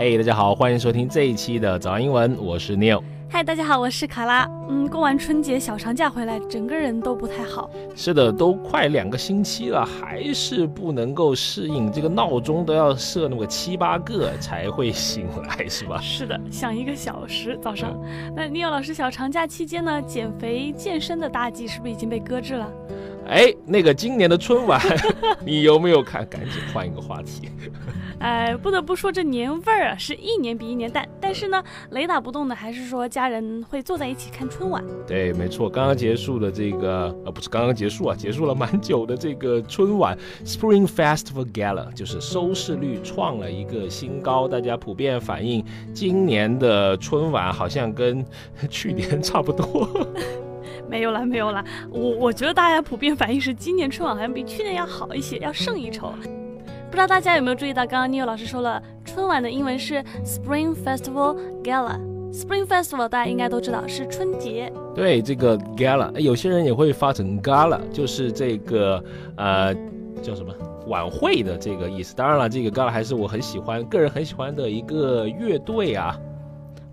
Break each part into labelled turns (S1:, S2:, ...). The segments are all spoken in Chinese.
S1: 嘿，大家好，欢迎收听这一期的早安英文，我是 Neil。
S2: 嗨，大家好，我是卡拉。嗯，过完春节小长假回来，整个人都不太好。
S1: 是的，都快两个星期了，还是不能够适应，这个闹钟都要设那么七八个才会醒来，是吧？
S2: 是的，响一个小时早上。那 Neil 老师，小长假期间呢，减肥健身的大计是不是已经被搁置了？
S1: 哎，那个今年的春晚，你有没有看？赶紧换一个话题。
S2: 哎，不得不说这年味儿啊，是一年比一年淡。但是呢，雷打不动的还是说家人会坐在一起看春晚。
S1: 对，没错，刚刚结束的这个，呃，不是刚刚结束啊，结束了蛮久的这个春晚 Spring Festival Gala，就是收视率创了一个新高。大家普遍反映，今年的春晚好像跟去年差不多。
S2: 没有了，没有了。我我觉得大家普遍反映是今年春晚好像比去年要好一些，要胜一筹。不知道大家有没有注意到，刚刚 Neil 老师说了，春晚的英文是 Spring Festival Gala。Spring Festival 大家应该都知道是春节。
S1: 对，这个 Gala，有些人也会发成 Gala，就是这个呃叫什么晚会的这个意思。当然了，这个 Gala 还是我很喜欢，个人很喜欢的一个乐队啊。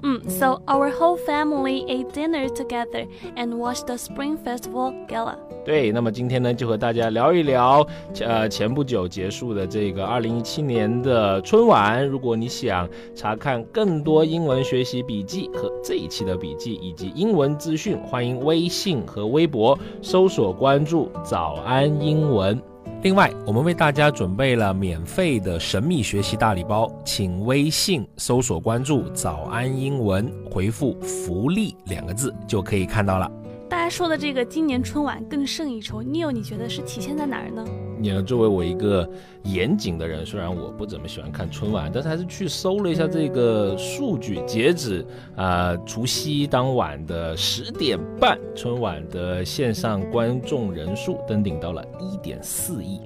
S2: 嗯，So our whole family ate dinner together and watched the Spring Festival Gala。
S1: 对，那么今天呢，就和大家聊一聊，呃，前不久结束的这个二零一七年的春晚。如果你想查看更多英文学习笔记和这一期的笔记以及英文资讯，欢迎微信和微博搜索关注“早安英文”。另外，我们为大家准备了免费的神秘学习大礼包，请微信搜索关注“早安英文”，回复“福利”两个字就可以看到了。
S2: 大家说的这个今年春晚更胜一筹，Neil，你觉得是体现在哪儿呢？
S1: 你呢？作为我一个严谨的人，虽然我不怎么喜欢看春晚，但是还是去搜了一下这个数据。截止啊，除夕当晚的十点半，春晚的线上观众人数登顶到了一点四亿。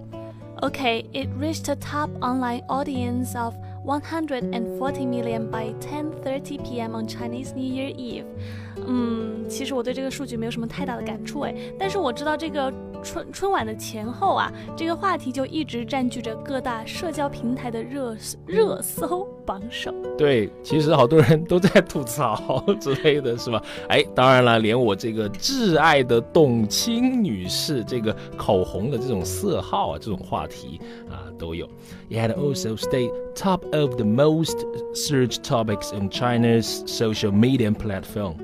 S2: OK，it reached a top online audience of 140 million by 10:30 p.m. on Chinese New Year Eve. 嗯，其实我对这个数据没有什么太大的感触哎，但是我知道这个春春晚的前后啊，这个话题就一直占据着各大社交平台的热热搜榜首。
S1: 对，其实好多人都在吐槽 之类的是吧？哎，当然了，连我这个挚爱的董卿女士这个口红的这种色号啊，这种话题啊都有。It had also stayed top of the most searched topics on China's social media platform.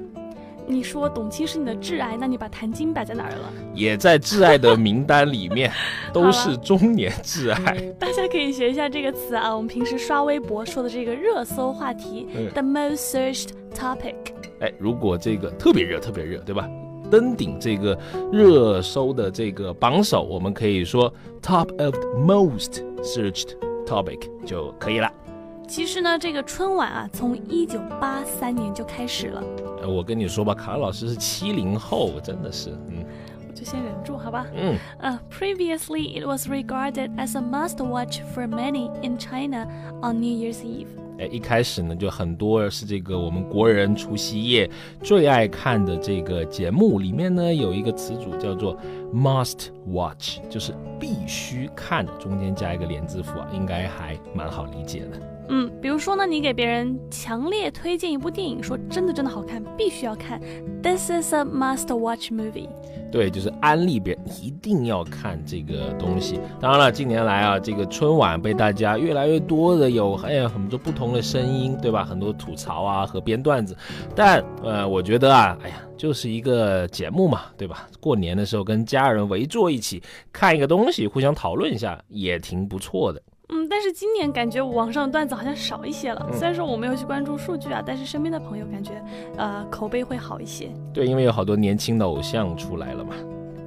S2: 你说董卿是你的挚爱，那你把谭晶摆在哪儿了？
S1: 也在挚爱的名单里面，都是中年挚爱。
S2: 大家可以学一下这个词啊，我们平时刷微博说的这个热搜话题，the most searched topic。
S1: 哎，如果这个特别热，特别热，对吧？登顶这个热搜的这个榜首，我们可以说 top of most searched topic 就可以了。
S2: 其实呢，这个春晚啊，从一九八三年就开始了。
S1: 呃，我跟你说吧，卡老师是七零后，真的是，嗯，
S2: 就先忍住，好吧。
S1: 嗯。
S2: 呃，Previously it was regarded as a must-watch for many in China on New Year's Eve。
S1: 哎，一开始呢，就很多是这个我们国人除夕夜最爱看的这个节目，里面呢有一个词组叫做 must watch，就是必须看的，中间加一个连字符啊，应该还蛮好理解的。
S2: 嗯，比如说呢，你给别人强烈推荐一部电影，说真的真的好看，必须要看，This is a must-watch movie。
S1: 对，就是安利别人一定要看这个东西。当然了，近年来啊，这个春晚被大家越来越多的有哎呀很多不同的声音，对吧？很多吐槽啊和编段子。但呃，我觉得啊，哎呀，就是一个节目嘛，对吧？过年的时候跟家人围坐一起看一个东西，互相讨论一下，也挺不错的。
S2: 嗯，但是今年感觉网上的段子好像少一些了。虽然说我没有去关注数据啊，但是身边的朋友感觉，呃，口碑会好一些。
S1: 对，因为有好多年轻的偶像出来了嘛。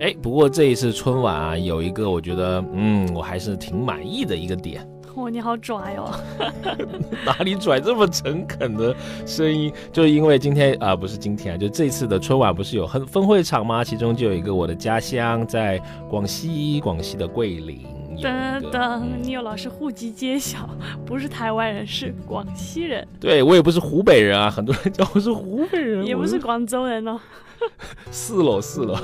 S1: 哎，不过这一次春晚啊，有一个我觉得，嗯，我还是挺满意的一个点。
S2: 哇，你好拽哦！
S1: 哪里拽这么诚恳的声音？就是因为今天啊，不是今天啊，就这次的春晚不是有分分会场吗？其中就有一个我的家乡，在广西，广西的桂林。
S2: 噔噔，你有老师户籍揭晓，不是台湾人，是广西人。
S1: 对我也不是湖北人啊，很多人叫我是湖北人，
S2: 也不是广州人哦。
S1: 四楼四楼，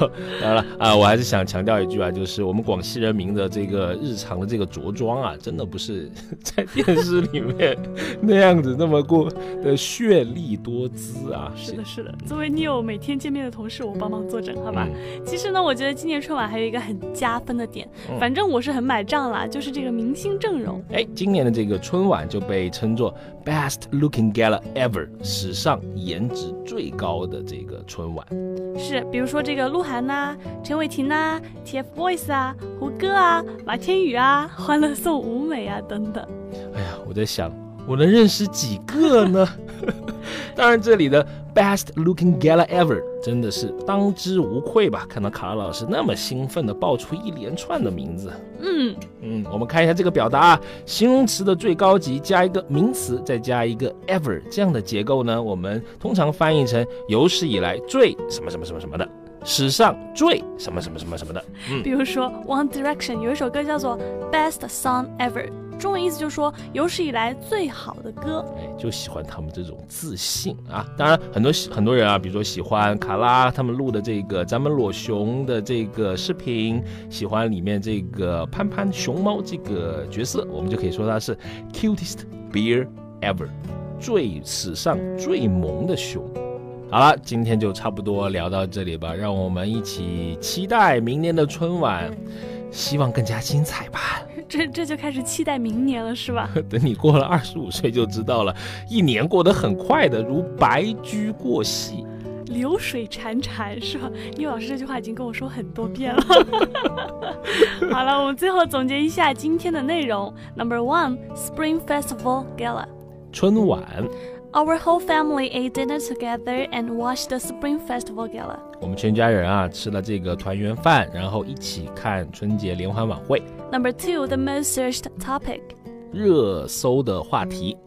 S1: 当然了啊，我还是想强调一句啊，就是我们广西人民的这个日常的这个着装啊，真的不是在电视里面那样子那么过的绚丽多姿啊。
S2: 是的，是的。作为你有每天见面的同事，我帮忙坐诊，好吧？其实呢，我觉得今年春晚还有一个很加分的点，反正我是很买账啦，就是这个明星阵容。
S1: 哎，今年的这个春晚就被称作 Best Looking Gala Ever，史上颜值最高的这个春晚。
S2: 是，比如说这个鹿晗呐、陈伟霆呐、TFBOYS 啊、胡歌啊、马天宇啊、欢乐颂舞美啊等等。
S1: 哎呀，我在想，我能认识几个呢？当然，这里的 Best Looking Gala Ever 真的是当之无愧吧？看到卡拉老师那么兴奋地报出一连串的名字，
S2: 嗯
S1: 嗯，我们看一下这个表达啊，形容词的最高级加一个名词，再加一个 ever 这样的结构呢，我们通常翻译成有史以来最什么什么什么什么的，史上最什么什么什么什么的。
S2: 嗯，比如说 One Direction 有一首歌叫做 Best Song Ever。中文意思就是说有史以来最好的歌，
S1: 哎，就喜欢他们这种自信啊！当然，很多很多人啊，比如说喜欢卡拉他们录的这个咱们裸熊的这个视频，喜欢里面这个潘潘熊猫这个角色，我们就可以说他是 cutest bear ever，最史上最萌的熊。好了，今天就差不多聊到这里吧，让我们一起期待明年的春晚，希望更加精彩吧。
S2: 这这就开始期待明年了，是吧？
S1: 等你过了二十五岁就知道了，一年过得很快的，如白驹过隙，
S2: 流水潺潺，是吧？因为老师这句话已经跟我说很多遍了。好了，我们最后总结一下今天的内容。Number one, Spring Festival Gala，
S1: 春晚。
S2: Our whole family ate dinner together and watched the Spring Festival Gala。
S1: 我们全家人啊吃了这个团圆饭，然后一起看春节联欢晚会。
S2: Number two, the most searched topic。
S1: 热搜的话题。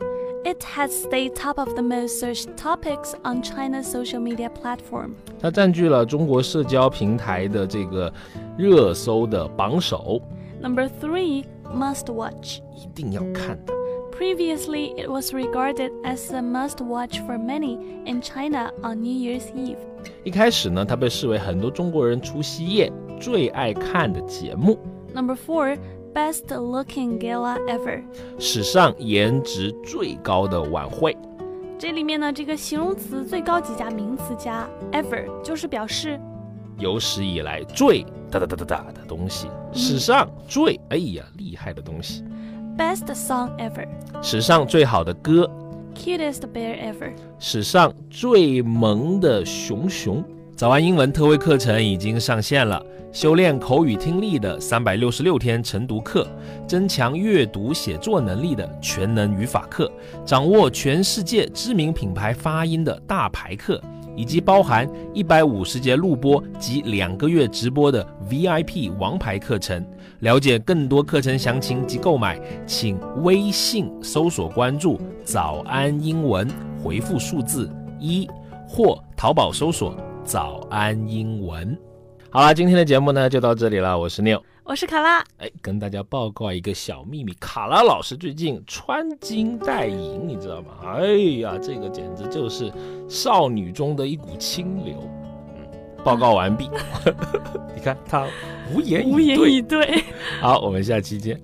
S2: It has stayed top of the most searched topics on China's social media platform。
S1: 它占据了中国社交平台的这个热搜的榜首。
S2: Number three, must watch。
S1: 一定要看的。
S2: Previously, it was regarded as a must-watch for many in China on New Year's Eve.
S1: 一开始呢，它被视为很多中国人除夕夜最爱看的节目。
S2: Number four, best-looking gala ever.
S1: 史上颜值最高的晚会。
S2: 这里面呢，这个形容词最高级加名词加 ever，就是表示
S1: 有史以来最哒哒哒哒哒的东西，史上最哎呀厉害的东西。
S2: Best song ever，
S1: 史上最好的歌。
S2: Cutest bear ever，
S3: 史上最萌的熊熊。早安英文特惠课程已经上线了，修炼口语听力的三百六十六天晨读课，增强阅读写作能力的全能语法课，掌握全世界知名品牌发音的大牌课。以及包含一百五十节录播及两个月直播的 VIP 王牌课程。了解更多课程详情及购买，请微信搜索关注“早安英文”，回复数字一，或淘宝搜索“早安英文”。
S1: 好了，今天的节目呢就到这里了。我是 Neil。
S2: 我是卡拉，
S1: 哎，跟大家报告一个小秘密，卡拉老师最近穿金戴银，你知道吗？哎呀，这个简直就是少女中的一股清流。嗯，报告完毕。你看他无言
S2: 无言以对。
S1: 好，我们下期见。